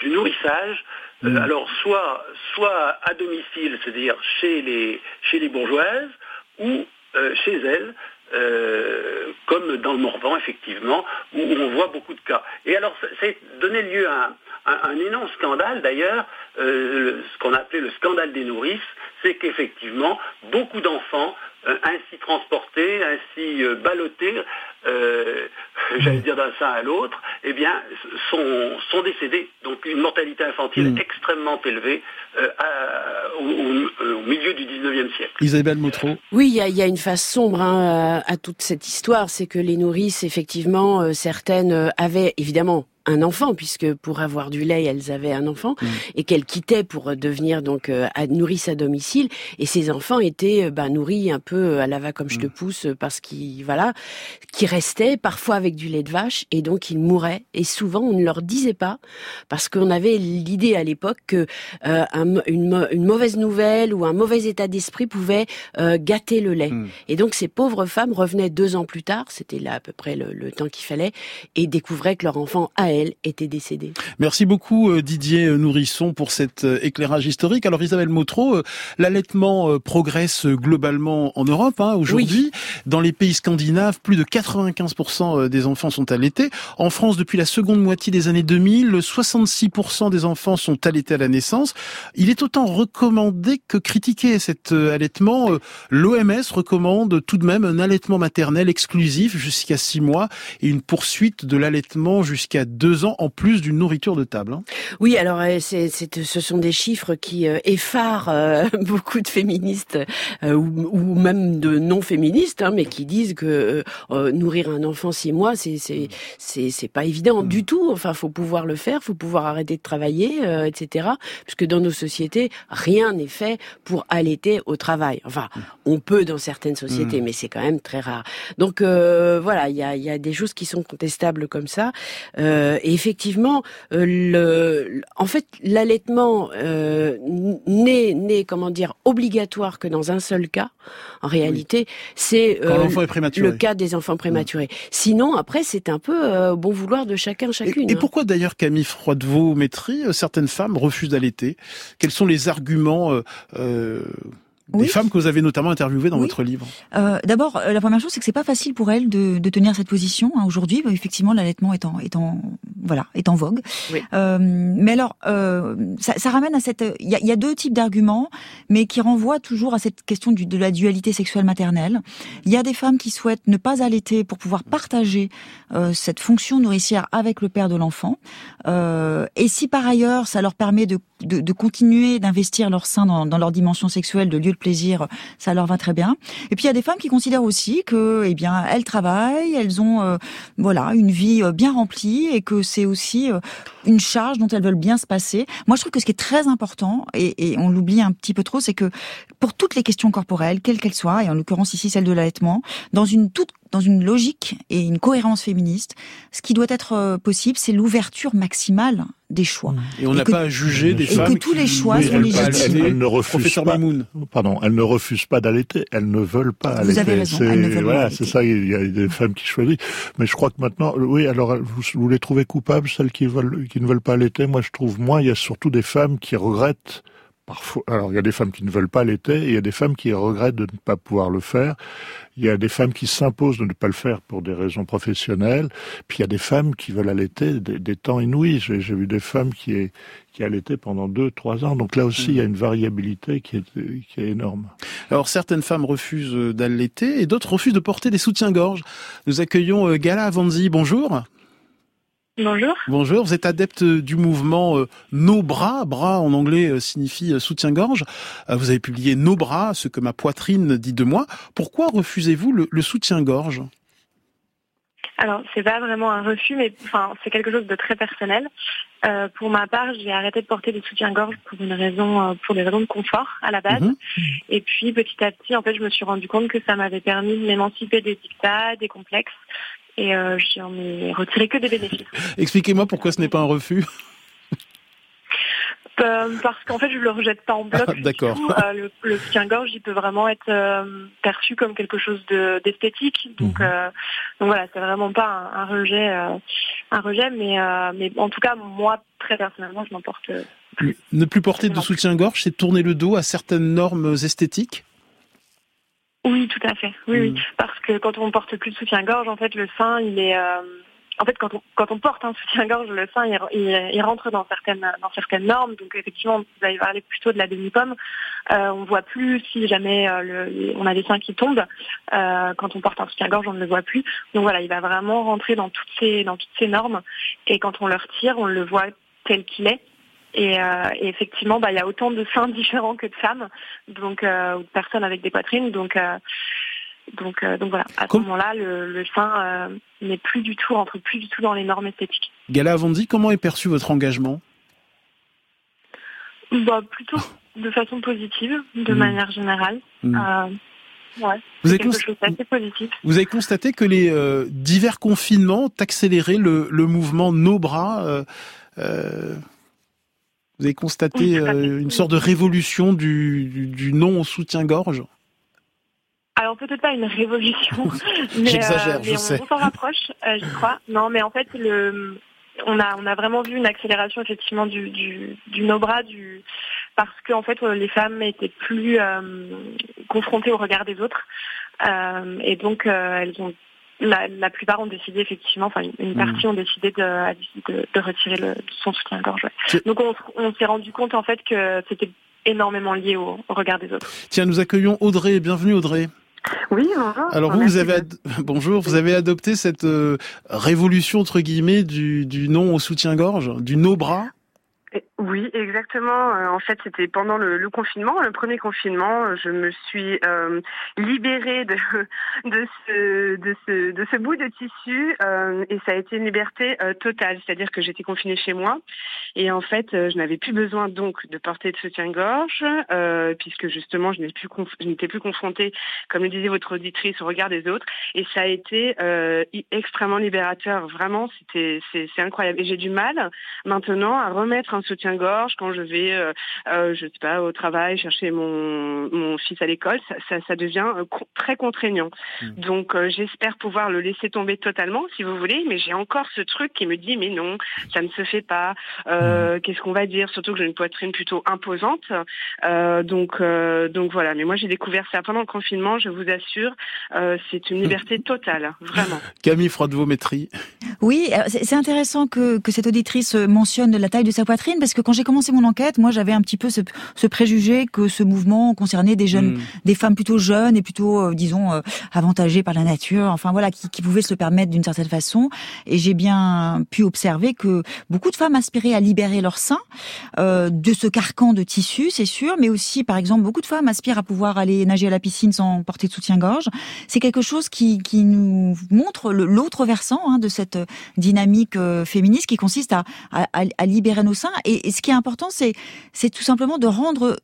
Speaker 8: du nourrissage mm. alors soit, à domicile, c'est-à-dire chez les, bourgeoises, ou euh, chez elles, euh, comme dans le Morvan, effectivement, où, on voit beaucoup de cas. Et alors, ça a donné lieu à un, énorme scandale, d'ailleurs, euh, ce qu'on a appelé le scandale des nourrices, c'est qu'effectivement, beaucoup d'enfants euh, ainsi transportés, ainsi euh, ballottés, euh, (laughs) j'allais dire d'un sein à l'autre, eh bien, sont, sont décédés. Donc une mortalité infantile mm. extrêmement élevée au, milieu du 19e siècle.
Speaker 3: Isabelle Motro.
Speaker 5: Oui, il y a, une face sombre hein, à, toute cette histoire, c'est que les nourrices, effectivement, certaines avaient évidemment un enfant, puisque pour avoir du lait, elles avaient un enfant, mm. et qu'elles quittaient pour devenir donc euh, nourrice à domicile. Et ces enfants étaient euh, bah, nourris un peu euh, à la va comme je te mm. pousse, parce qu'ils voilà, qui restaient parfois avec du lait de vache, et donc ils mouraient. Et souvent on ne leur disait pas, parce qu'on avait l'idée à l'époque que une, mauvaise nouvelle ou un mauvais état d'esprit pouvait gâter le lait. Mm. Et donc ces pauvres femmes revenaient deux ans plus tard, c'était là à peu près le, le temps qu'il fallait, et découvraient que leur enfant a était décédée.
Speaker 3: Merci beaucoup euh, Didier euh, Nourisson pour cet euh, éclairage historique. Alors Isabelle Motro, l'allaitement progresse globalement en Europe hein, aujourd'hui. Dans les pays scandinaves, plus de 95% des enfants sont allaités. En France, depuis la seconde moitié des années 2000, 66% des enfants sont allaités à la naissance. Il est autant recommandé que critiqué cet allaitement. L'OMS recommande tout de même un allaitement maternel exclusif jusqu'à 6 mois et une poursuite de l'allaitement jusqu'à 2 deux ans en plus d'une nourriture de table. Hein.
Speaker 5: Oui, alors euh, c'est, ce sont des chiffres qui euh, effarent euh, (laughs) beaucoup de féministes ou, même de non féministes, hein, mais qui disent que nourrir un enfant six mois, c'est c'est c'est, pas évident du tout. Enfin, faut pouvoir le faire, faut pouvoir arrêter de travailler, etc. Puisque dans nos sociétés, rien n'est fait pour allaiter au travail. Enfin, on peut dans certaines sociétés, mm. mais c'est quand même très rare. Donc voilà, il y a, y a des choses qui sont contestables comme ça. Euh, et effectivement, euh, le, en fait, l'allaitement euh, n'est, comment dire, obligatoire que dans un seul cas. En réalité, c'est le cas des enfants prématurés. Sinon, après, c'est un peu bon vouloir de chacun, chacune.
Speaker 3: Et, hein. pourquoi d'ailleurs Camille Froidevaux-Métry, certaines femmes refusent d'allaiter? Quels sont les arguments des femmes que vous avez notamment interviewées dans votre livre
Speaker 4: euh, D'abord, euh, la première chose, c'est que c'est pas facile pour elles de, de tenir cette position hein, aujourd'hui. Bah, effectivement, l'allaitement est en, est en, voilà, est en vogue. Euh, mais alors, euh, ça, ça, ramène à cette. Il y a, y a, deux types d'arguments, mais qui renvoient toujours à cette question du, de la dualité sexuelle maternelle. Il y a des femmes qui souhaitent ne pas allaiter pour pouvoir partager euh, cette fonction nourricière avec le père de l'enfant. Euh, et si par ailleurs, ça leur permet de, de, de continuer d'investir leur sein dans, dans leur dimension sexuelle, de lieu de plaisir, ça leur va très bien. Et puis il y a des femmes qui considèrent aussi que, eh bien, elles travaillent, elles ont, euh, voilà, une vie euh, bien remplie et que c'est aussi euh, une charge dont elles veulent bien se passer. Moi, je trouve que ce qui est très important et, et on l'oublie un petit peu trop, c'est que pour toutes les questions corporelles, quelles qu'elles soient, et en l'occurrence ici celle de l'allaitement, dans une toute dans une logique et une cohérence féministe, ce qui doit être euh, possible, c'est l'ouverture maximale des choix.
Speaker 3: Et on n'a pas à juger des femmes
Speaker 4: que tous les choix sont
Speaker 6: légitimes. Elles, ne refusent pas. Pardon, elles ne refusent pas d'allaiter. Elles ne veulent pas allaiter.
Speaker 4: Vous avez raison.
Speaker 6: Voilà, c'est ça. Il y a des femmes qui choisissent. Mais je crois que maintenant, oui. Alors, vous, vous les trouvez coupables, celles qui veulent, qui ne veulent pas allaiter? Moi, je trouve moins. Il y a surtout des femmes qui regrettent Parfois, alors il y a des femmes qui ne veulent pas allaiter, et il y a des femmes qui regrettent de ne pas pouvoir le faire. Il y a des femmes qui s'imposent de ne pas le faire pour des raisons professionnelles. Puis il y a des femmes qui veulent allaiter des, temps inouïs. J'ai vu des femmes qui, qui allaitaient pendant deux, trois ans. Donc là aussi, il y a une variabilité qui est, qui est énorme.
Speaker 3: Alors certaines femmes refusent d'allaiter et d'autres refusent de porter des soutiens-gorge. Nous accueillons euh, Gala Avanzi. Bonjour.
Speaker 9: Bonjour.
Speaker 3: Bonjour, vous êtes adepte du mouvement euh, Nos bras, bras en anglais euh, signifie euh, soutien-gorge. Vous avez publié Nos bras, ce que ma poitrine dit de moi. Pourquoi refusez-vous le, soutien-gorge?
Speaker 9: Alors, c'est pas vraiment un refus, mais enfin, c'est quelque chose de très personnel. Euh, pour ma part, j'ai arrêté de porter des soutiens-gorge pour une raison, euh, pour des raisons de confort à la base. Mhm. Et puis petit à petit, en fait, je me suis rendu compte que ça m'avait permis de m'émanciper des dictats, des complexes. Et euh, j'en ai retiré que des bénéfices. (laughs)
Speaker 3: Expliquez-moi pourquoi ce n'est pas un refus.
Speaker 9: Euh, (laughs) parce qu'en fait, je le rejette pas en bloc. Ah,
Speaker 3: d'accord.
Speaker 9: Euh, le, le soutien-gorge, il peut vraiment être euh, perçu comme quelque chose d'esthétique. donc, mhm. donc voilà, c'est vraiment pas un, rejet, un rejet, mais mais en tout cas, moi, très personnellement, je m'en porte.
Speaker 3: Plus. Ne plus porter de soutien-gorge, c'est tourner le dos à certaines normes esthétiques.
Speaker 9: Oui, tout à fait. Oui, oui, mhm. parce que quand on porte plus de soutien-gorge, en fait, le sein, il est en fait, quand on, quand on porte un soutien-gorge, le sein, il, rentre dans certaines, dans certaines normes. Donc, effectivement, vous allez parler plutôt de la demi-pomme. Euh, on voit plus si jamais euh, le, on a des seins qui tombent. Euh, quand on porte un soutien-gorge, on ne le voit plus. Donc voilà, il va vraiment rentrer dans toutes ces, dans toutes ces normes. Et quand on le retire, on le voit tel qu'il est. Et, euh, effectivement, bah, il y a autant de seins (laughs) différents que de femmes, donc ou de personnes avec des poitrines. Donc donc, euh, donc voilà, à ce moment-là, le, le sein euh, n'est plus du tout, entre plus du tout dans les normes esthétiques.
Speaker 3: Gala Avondi, comment est perçu votre engagement?
Speaker 9: Bah, Plutôt de façon positive, de hmm. manière générale. Euh, ouais,
Speaker 3: vous, avez positif. vous avez constaté que les divers confinements ont accéléré le, le mouvement Nos Bras vous avez constaté une sorte de révolution du, du, du non au soutien-gorge?
Speaker 9: Alors peut-être pas une révolution, (laughs) mais,
Speaker 3: euh,
Speaker 9: on, s'en rapproche, euh, je crois. Non, mais en fait, le, on a on a vraiment vu une accélération effectivement du du, du no-bras, du parce que en fait les femmes étaient plus euh, confrontées au regard des autres, euh, et donc euh, elles ont la, la, plupart ont décidé effectivement, enfin une partie hmm. ont décidé de, de, de retirer le, son soutien-gorge. Donc on, on s'est rendu compte en fait que c'était énormément lié au, au regard des autres.
Speaker 3: Tiens, nous accueillons Audrey. Bienvenue Audrey.
Speaker 9: Oui, bonjour.
Speaker 3: Alors vous, vous avez (laughs) bonjour, vous avez adopté cette euh, révolution entre guillemets du, du non au soutien-gorge, du no-bras?
Speaker 10: Oui, exactement. Euh, en fait, c'était pendant le, confinement, le premier confinement, je me suis euh, libérée de, (laughs) de, ce, de, ce, de ce bout de tissu euh, et ça a été une liberté euh, totale. C'est-à-dire que j'étais confinée chez moi et en fait, je n'avais plus besoin donc de porter de soutien-gorge puisque justement, je n'étais plus, plus confrontée, comme le disait votre auditrice, au regard des autres. Et ça a été extrêmement libérateur. Vraiment, c'était c'est incroyable. Et j'ai du mal maintenant à remettre un soutien-gorge quand je vais, euh, euh, je sais pas, au travail, chercher mon, mon fils à l'école, ça, ça, devient euh, très contraignant. Hmm. Donc j'espère pouvoir le laisser tomber totalement, si vous voulez, mais j'ai encore ce truc qui me dit mais non, ça ne se fait pas. Hmm. Qu'est-ce qu'on va dire? Surtout que j'ai une poitrine plutôt imposante. donc donc voilà. Mais moi j'ai découvert ça pendant le confinement. Je vous assure, c'est une liberté (laughs) totale, vraiment.
Speaker 3: Camille Froidevométrie.
Speaker 4: Oui, c'est intéressant que, que cette auditrice mentionne la taille de sa poitrine parce que quand j'ai commencé mon enquête, moi j'avais un petit peu ce, ce, préjugé que ce mouvement concernait des jeunes, hmm. des femmes plutôt jeunes et plutôt, euh, disons, euh, avantagées par la nature, enfin voilà, qui, qui pouvaient se le permettre d'une certaine façon. Et j'ai bien pu observer que beaucoup de femmes aspiraient à libérer leur sein euh, de ce carcan de tissu, c'est sûr, mais aussi, par exemple, beaucoup de femmes aspirent à pouvoir aller nager à la piscine sans porter de soutien-gorge. C'est quelque chose qui, qui nous montre l'autre versant hein, de cette dynamique euh, féministe qui consiste à, à, à libérer nos seins et, ce qui est important, c'est tout simplement de rendre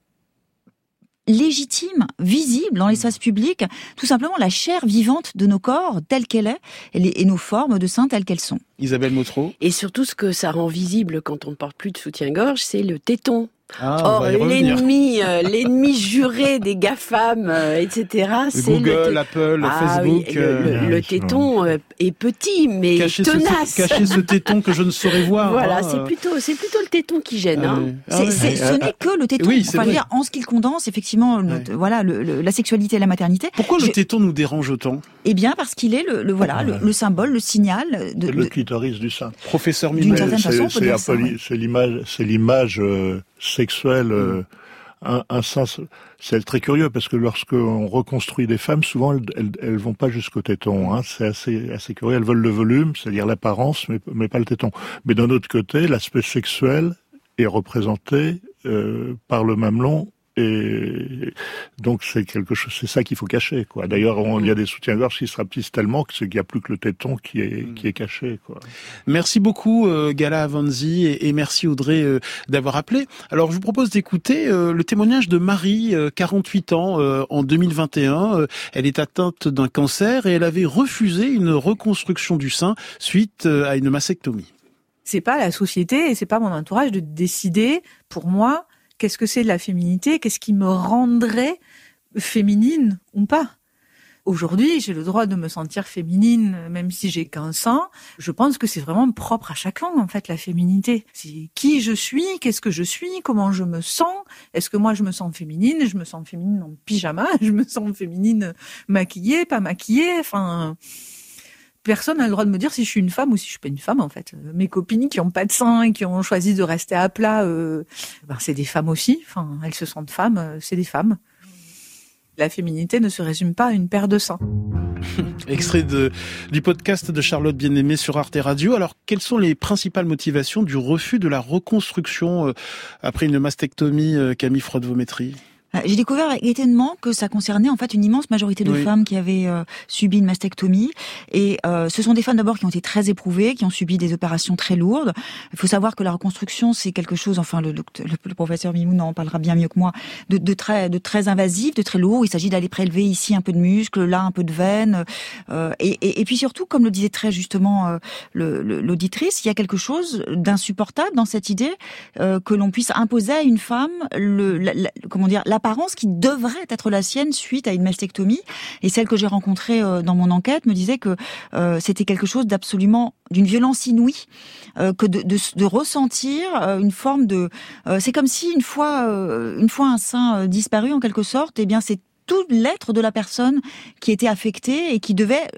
Speaker 4: légitime, visible dans l'espace public, tout simplement la chair vivante de nos corps telle qu'elle est et, nos formes de seins telles qu'elles sont.
Speaker 3: Isabelle Motro.
Speaker 5: Et surtout, ce que ça rend visible quand on ne porte plus de soutien-gorge, c'est le téton.
Speaker 3: Ah,
Speaker 5: Or, l'ennemi, euh, (laughs) l'ennemi juré des GAFAM, euh, etc.,
Speaker 3: c'est Google, Apple, ah Facebook.
Speaker 5: le, euh, téton est petit, mais tenace.
Speaker 3: Ce, cacher ce téton que je ne saurais (laughs) voir.
Speaker 5: Voilà,
Speaker 3: hein.
Speaker 5: c'est plutôt, c'est plutôt le téton qui gêne. Ah hein.
Speaker 4: Ah ce n'est que le téton. Oui, enfin, dire, en ce qu'il condense, effectivement, voilà, la sexualité et la maternité.
Speaker 3: Pourquoi le téton nous dérange autant?
Speaker 4: Eh bien, parce qu'il est le, voilà, le, symbole, le signal
Speaker 6: de le clitoris du sein.
Speaker 3: Professeur
Speaker 6: façon, c'est l'image, c'est l'image sexuelle. Euh, un, un, sens, c'est très curieux parce que lorsqu'on reconstruit des femmes, souvent elles, elles, vont pas jusqu'au téton. Hein. C'est assez, assez curieux. Elles veulent le volume, c'est-à-dire l'apparence, mais, mais pas le téton. Mais d'un autre côté, l'aspect sexuel est représenté euh, par le mamelon Et donc c'est quelque chose, c'est ça qu'il faut cacher, quoi. D'ailleurs, il y a des soutiens-gorge qui se rapetissent tellement qu'il n'y a plus que le téton qui est mm. qui est caché, quoi.
Speaker 3: Merci beaucoup, euh, Gala Avanzi, et, merci Audrey euh, d'avoir appelé. Alors, je vous propose d'écouter euh, le témoignage de Marie, 48 ans, en 2021. elle est atteinte d'un cancer et elle avait refusé une reconstruction du sein suite à une mastectomie.
Speaker 11: C'est pas la société et c'est pas mon entourage de décider pour moi qu'est-ce que c'est la féminité, qu'est-ce qui me rendrait féminine ou pas? Aujourd'hui, j'ai le droit de me sentir féminine, même si j'ai qu'un sein. Je pense que c'est vraiment propre à chacun, en fait, la féminité. C'est qui je suis, qu'est-ce que je suis, comment je me sens. Est-ce que moi, je me sens féminine? Je me sens féminine en pyjama (laughs) Je me sens féminine maquillée, pas maquillée Enfin, personne n'a le droit de me dire si je suis une femme ou si je suis pas une femme en fait. Mes copines qui ont pas de sein et qui ont choisi de rester à plat, euh, ben, c'est des femmes aussi. Enfin, elles se sentent femmes, euh, c'est des femmes. La féminité ne se résume pas à une paire de seins. (laughs)
Speaker 3: Extrait du podcast de Charlotte Bien-Aimée sur Arte Radio. Alors, quelles sont les principales motivations du refus de la reconstruction euh, après une mastectomie, Camille Frodevométrie
Speaker 4: euh, j'ai découvert avec étonnement que ça concernait en fait une immense majorité de femmes qui avaient euh, subi une mastectomie. Et euh, ce sont des femmes d'abord qui ont été très éprouvées, qui ont subi des opérations très lourdes. Il faut savoir que la reconstruction, c'est quelque chose, enfin le, le, professeur Mimoun en parlera bien mieux que moi, de, de, très, de très invasif, de très lourd. Il s'agit d'aller prélever ici un peu de muscle, là un peu de veine. Et, et, et, puis surtout, comme le disait très justement l'auditrice, il y a quelque chose d'insupportable dans cette idée que l'on puisse imposer à une femme le, comment dire, la apparence qui devrait être la sienne suite à une mastectomie. Et celle que j'ai rencontrée euh, dans mon enquête me disait que euh, c'était quelque chose d'absolument d'une violence inouïe euh, que de, ressentir une forme de. c'est comme si une fois, une fois un sein disparu en quelque sorte, eh bien c'est tout l'être de la personne qui était affectée et qui devait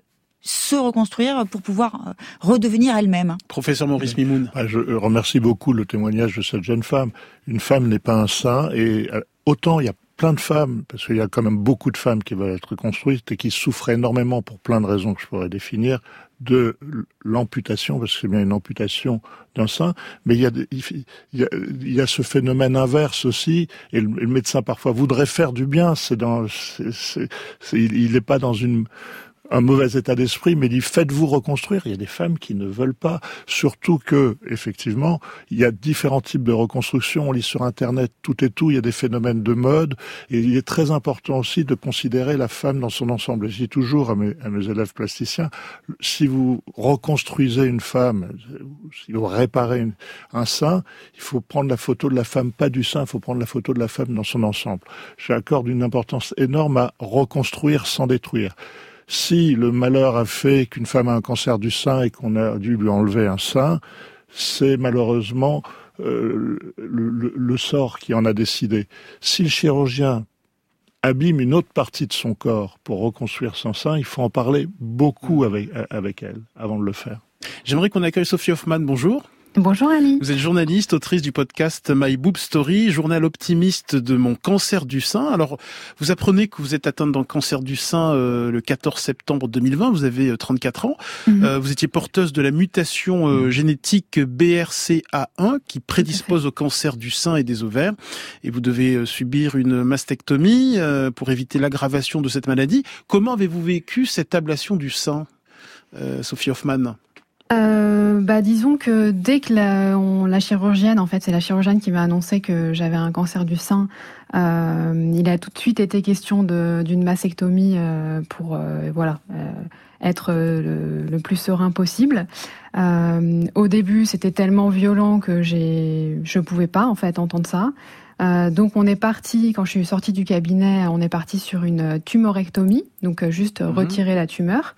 Speaker 4: se reconstruire pour pouvoir redevenir elle-même.
Speaker 3: Professeur Maurice Mimoun.
Speaker 6: Ah, je remercie beaucoup le témoignage de cette jeune femme. Une femme n'est pas un saint et autant il y a plein de femmes, parce qu'il y a quand même beaucoup de femmes qui veulent être reconstruites et qui souffrent énormément pour plein de raisons que je pourrais définir de l'amputation, parce que c'est bien une amputation d'un sein, mais il y, a, il, y a, ce phénomène inverse aussi, et le, médecin parfois voudrait faire du bien, c'est dans, il n'est pas dans une un mauvais état d'esprit, mais dit faites-vous reconstruire. Il y a des femmes qui ne veulent pas, surtout que effectivement il y a différents types de reconstruction. On lit sur internet tout et tout. Il y a des phénomènes de mode, et il est très important aussi de considérer la femme dans son ensemble. je dis toujours à mes, à mes élèves plasticiens si vous reconstruisez une femme, si vous réparez un sein, il faut prendre la photo de la femme, pas du sein. Il faut prendre la photo de la femme dans son ensemble. J'accorde une importance énorme à reconstruire sans détruire. Si le malheur a fait qu'une femme a un cancer du sein et qu'on a dû lui enlever un sein, c'est malheureusement euh, le, sort qui en a décidé. Si le chirurgien abîme une autre partie de son corps pour reconstruire son sein, il faut en parler beaucoup avec, avec elle avant de le faire.
Speaker 3: J'aimerais qu'on accueille Sophie Hoffman. Bonjour.
Speaker 12: Bonjour Ali.
Speaker 3: Vous êtes journaliste, autrice du podcast My Boob Story, journal optimiste de mon cancer du sein. Alors, vous apprenez que vous êtes atteinte d'un cancer du sein euh, le 14 septembre 2020, vous avez 34 euh, ans. Mhm. Euh, vous étiez porteuse de la mutation mhm. génétique BRCA1 qui prédispose au cancer du sein et des ovaires. Et vous devez subir une mastectomie pour éviter l'aggravation de cette maladie. Comment avez-vous vécu cette ablation du sein, Sophie Hoffman
Speaker 12: euh, bah, disons que dès que la, on, la chirurgienne, en fait, c'est la chirurgienne qui m'a annoncé que j'avais un cancer du sein, euh, il a tout de suite été question d'une mastectomie euh, pour euh, voilà être le, le, plus serein possible. au début, c'était tellement violent que j'ai, je pouvais pas en fait entendre ça. donc on est parti, quand je suis sortie du cabinet, on est parti sur une tumorectomie, donc juste mhm. retirer la tumeur.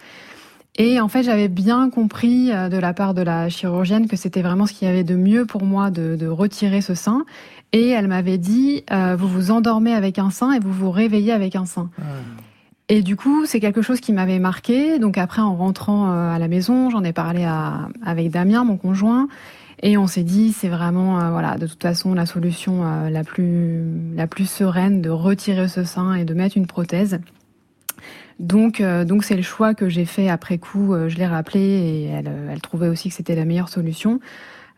Speaker 12: Et en fait, j'avais bien compris euh, de la part de la chirurgienne que c'était vraiment ce qu'il y avait de mieux pour moi de, de retirer ce sein. Et elle m'avait dit, euh, vous vous endormez avec un sein et vous vous réveillez avec un sein. Ah. Et du coup, c'est quelque chose qui m'avait marqué. Donc après, en rentrant euh, à la maison, j'en ai parlé à, avec Damien, mon conjoint. Et on s'est dit, c'est vraiment, voilà, de toute façon, la solution la plus, la plus sereine de retirer ce sein et de mettre une prothèse. Donc, euh, donc c'est le choix que j'ai fait après coup. Euh, je l'ai rappelé et elle, euh, elle trouvait aussi que c'était la meilleure solution.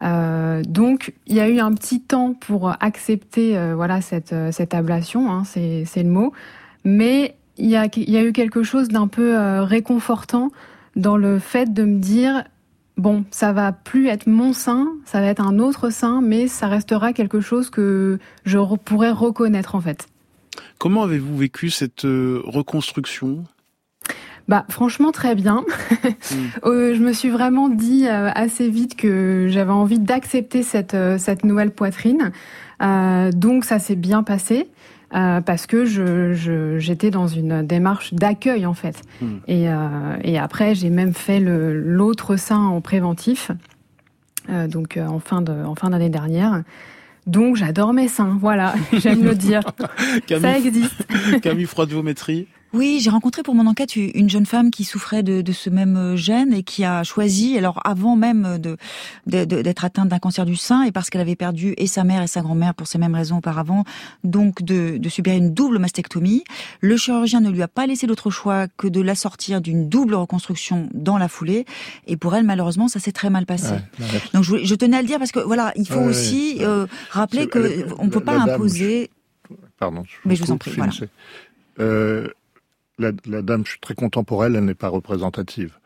Speaker 12: Euh, donc, il y a eu un petit temps pour accepter euh, voilà cette, euh, cette ablation, hein, c'est le mot. Mais il y a, il y a eu quelque chose d'un peu réconfortant dans le fait de me dire bon, ça va plus être mon sein, ça va être un autre sein, mais ça restera quelque chose que je pourrais reconnaître en fait.
Speaker 3: Comment avez-vous vécu cette reconstruction?
Speaker 12: Bah franchement très bien. (laughs) Hmm. Euh, je me suis vraiment dit euh, assez vite que j'avais envie d'accepter cette euh, cette nouvelle poitrine. donc ça s'est bien passé. parce que je, j'étais dans une démarche d'accueil en fait. Hmm. Et, et après j'ai même fait le, l'autre sein en préventif, donc en fin de en fin d'année dernière. Donc j'adore mes seins, voilà, (laughs) j'aime le dire. (laughs) ça existe.
Speaker 3: Camille Froide-Vométrie
Speaker 4: oui, j'ai rencontré pour mon enquête une jeune femme qui souffrait de, de, ce même euh, gène et qui a choisi, alors avant même de d'être atteinte d'un cancer du sein et parce qu'elle avait perdu et sa mère et sa grand-mère pour ces mêmes raisons auparavant, donc de, de, subir une double mastectomie. Le chirurgien ne lui a pas laissé d'autre choix que de la sortir d'une double reconstruction dans la foulée. Et pour elle, malheureusement, ça s'est très mal passé. donc je, je, tenais à le dire parce que voilà, il faut aussi euh, rappeler que on peut pas imposer.
Speaker 6: Pardon.
Speaker 4: Je Mais je vous en prie. Voilà.
Speaker 6: Euh, la, dame, je suis très pour elle, n'est pas représentative.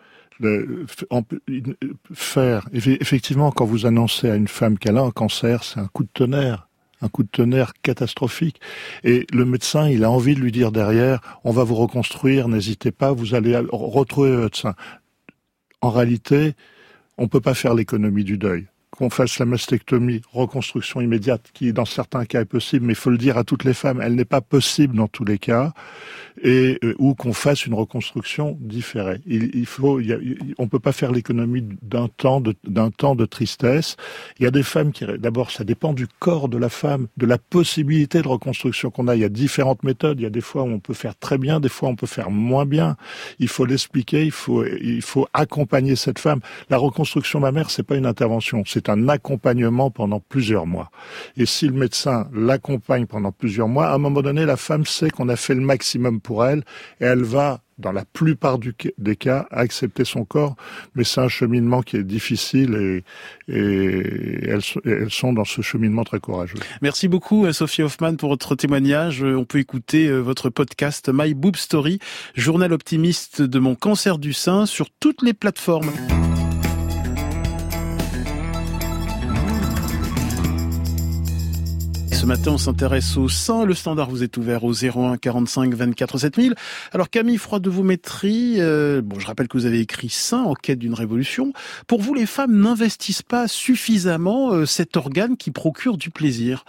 Speaker 6: faire, effectivement, quand vous annoncez à une femme qu'elle a un cancer, c'est un coup de tonnerre un coup de tonnerre catastrophique. Et le médecin, il a envie de lui dire derrière, on va vous reconstruire, n'hésitez pas, vous allez retrouver votre sein. En réalité, on peut pas faire l'économie du deuil qu'on fasse la mastectomie, reconstruction immédiate, qui dans certains cas est possible, mais il faut le dire à toutes les femmes, elle n'est pas possible dans tous les cas, et euh, ou qu'on fasse une reconstruction différée. Il, il faut, il on peut pas faire l'économie d'un temps de d'un temps de tristesse. Il y a des femmes qui, d'abord, ça dépend du corps de la femme, de la possibilité de reconstruction qu'on a. Il y a différentes méthodes. Il y a des fois où on peut faire très bien, des fois on peut faire moins bien. Il faut l'expliquer, il faut il faut accompagner cette femme. La reconstruction mammaire, c'est pas une intervention, c'est un accompagnement pendant plusieurs mois. Et si le médecin l'accompagne pendant plusieurs mois, à un moment donné, la femme sait qu'on a fait le maximum pour elle et elle va dans la plupart des cas, accepter son corps, mais c'est un cheminement qui est difficile et, elles, elles, sont dans ce cheminement très courageux.
Speaker 3: Merci beaucoup Sophie Hoffman pour votre témoignage. On peut écouter euh, votre podcast My Boob Story, journal optimiste de mon cancer du sein sur toutes les plateformes. Ce matin, on s'intéresse au sein. Le standard vous est ouvert au 01 45 24 7000. Alors Camille Froid de Vaumétrie, euh, bon, je rappelle que vous avez écrit Saint en quête d'une révolution. Pour vous, les femmes n'investissent pas suffisamment euh, cet organe qui procure du plaisir.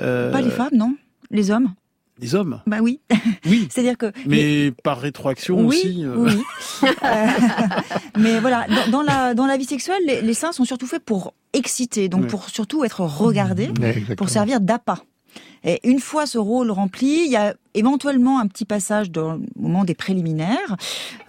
Speaker 4: Euh... Pas les femmes, non? Les hommes?
Speaker 3: Les hommes
Speaker 4: Bah oui.
Speaker 3: Oui. (laughs)
Speaker 4: C'est-à-dire que.
Speaker 3: Mais par rétroaction aussi.
Speaker 4: Euh. Oui. (laughs) Euh, mais voilà, dans, la dans la vie sexuelle, les, les, seins sont surtout faits pour exciter, donc pour surtout être regardés, pour servir d'appât. Et une fois ce rôle rempli, il y a éventuellement un petit passage dans le moment des préliminaires,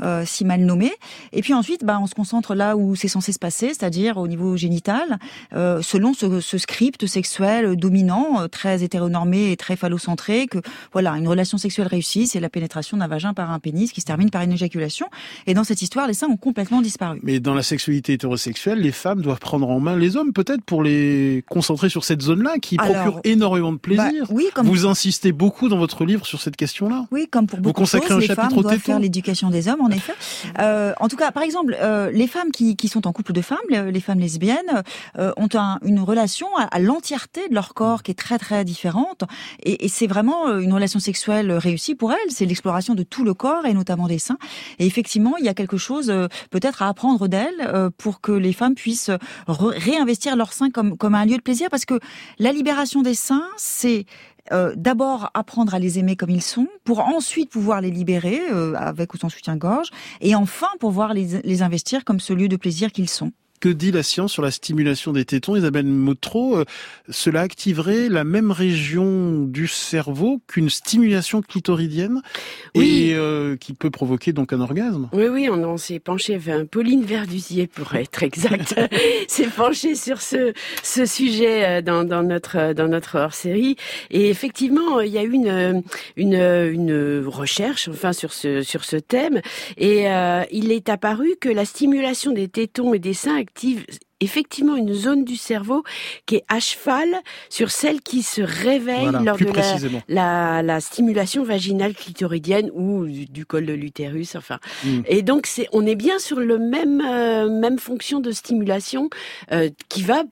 Speaker 4: euh, si mal nommé. Et puis ensuite, bah, on se concentre là où c'est censé se passer, c'est-à-dire au niveau génital, euh, selon ce, ce, script sexuel dominant, euh, très hétéronormé et très phallocentré, que voilà, une relation sexuelle réussie, c'est la pénétration d'un vagin par un pénis qui se termine par une éjaculation. Et dans cette histoire, les seins ont complètement disparu.
Speaker 3: Mais dans la sexualité hétérosexuelle, les femmes doivent prendre en main les hommes, peut-être pour les concentrer sur cette zone-là qui procure énormément de plaisir. Bah, oui, comme... Vous insistez beaucoup dans votre livre sur cette question-là.
Speaker 4: Oui, comme pour beaucoup de choses, les femmes doivent faire l'éducation des hommes, en effet. Euh, en tout cas, par exemple, euh, les femmes qui, qui, sont en couple de femmes, les, femmes lesbiennes, euh, ont un, une relation à, l'entièreté de leur corps qui est très très différente, et, et c'est vraiment euh, une relation sexuelle réussie pour elles. C'est l'exploration de tout le corps et notamment des seins. Et effectivement, il y a quelque chose euh, peut-être à apprendre d'elles pour que les femmes puissent réinvestir leur sein comme comme un lieu de plaisir, parce que la libération des seins, c'est euh, d'abord apprendre à les aimer comme ils sont, pour ensuite pouvoir les libérer euh, avec ou sans soutien-gorge, et enfin pouvoir les investir comme ce lieu de plaisir qu'ils sont
Speaker 3: que dit la science sur la stimulation des tétons Isabelle Motro, euh, cela activerait la même région du cerveau qu'une stimulation clitoridienne et euh, qui peut provoquer donc un orgasme.
Speaker 5: Oui, oui, on, s'est penché, enfin, Pauline Verdusier pour être exact, (laughs) (laughs) s'est penchée sur ce, ce sujet euh, dans, dans notre dans notre hors-série. Et effectivement il y a eu une une, une recherche enfin sur ce sur ce thème. Et il est apparu que la stimulation des tétons et des seins active effectivement une zone du cerveau qui est à cheval sur celle qui se réveille lors de la, la, stimulation vaginale clitoridienne ou du, col de l'utérus. Enfin, mm. et donc c'est, on est bien sur le même euh, même fonction de stimulation euh, qui va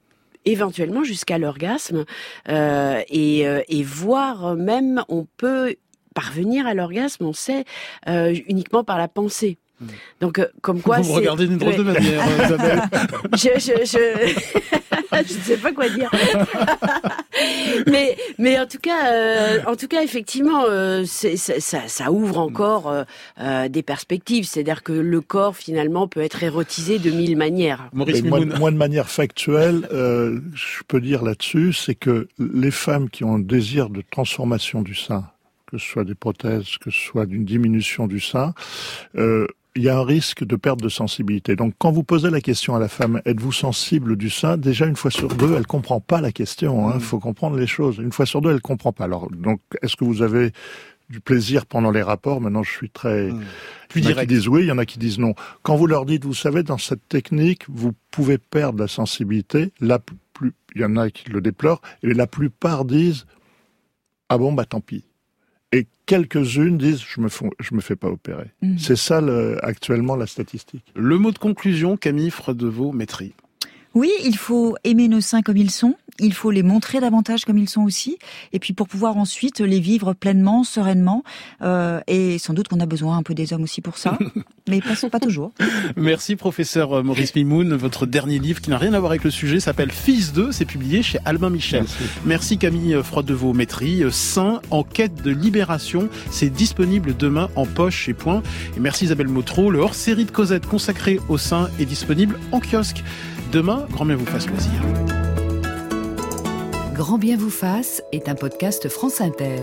Speaker 5: éventuellement jusqu'à l'orgasme euh, et, et voire même on peut parvenir à l'orgasme, on sait, euh, uniquement par la pensée. Hmm. Donc, comme quoi,
Speaker 3: vous regardez d'une drôle de manière, Isabelle. (laughs)
Speaker 5: je, je, je... (laughs) je ne sais pas quoi dire. (laughs) mais, mais en tout cas, euh, en tout cas, effectivement, euh, ça, ça, ouvre encore euh, des perspectives. C'est-à-dire que le corps, finalement, peut être érotisé de mille manières.
Speaker 6: moi, de manière factuelle, je peux dire là-dessus, c'est que les femmes qui ont un désir de transformation du sein, que ce soit des prothèses, que ce soit d'une diminution du sein, euh, il y a un risque de perte de sensibilité. Donc, quand vous posez la question à la femme, êtes-vous sensible du sein? Déjà, une fois sur deux, elle comprend pas la question. Il hein. mm. faut comprendre les choses. Une fois sur deux, elle comprend pas. Alors, donc, est-ce que vous avez du plaisir pendant les rapports? Maintenant, je suis très... Mm. Il y en a qui disent oui, il y en a qui disent non. Quand vous leur dites, vous savez, dans cette technique, vous pouvez perdre la sensibilité. La plus, il y en a qui le déplorent, et la plupart disent, ah bon, bah tant pis et quelques-unes disent je me je me fais pas opérer. Mhm. C'est ça actuellement la statistique.
Speaker 3: Le mot de conclusion, Camille Fredevaux, maîtrise.
Speaker 4: Oui, il faut aimer nos seins comme ils sont, il faut les montrer davantage comme ils sont aussi, et puis pour pouvoir ensuite les vivre pleinement, sereinement, euh, et sans doute qu'on a besoin un peu des hommes aussi pour ça, (laughs) mais pas, pas toujours.
Speaker 3: Merci professeur Maurice Mimoun, votre dernier livre qui n'a rien à voir avec le sujet s'appelle Fils 2, c'est publié chez Albin Michel. Merci, Camille Froide de vos maîtrises, Saint en quête de libération, c'est disponible demain en poche et point. Et merci Isabelle Motro, le hors-série de Cosette consacré au sein est disponible en kiosque. Demain, grand bien vous fasse loisir.
Speaker 1: Grand bien vous fasse est un podcast France Inter.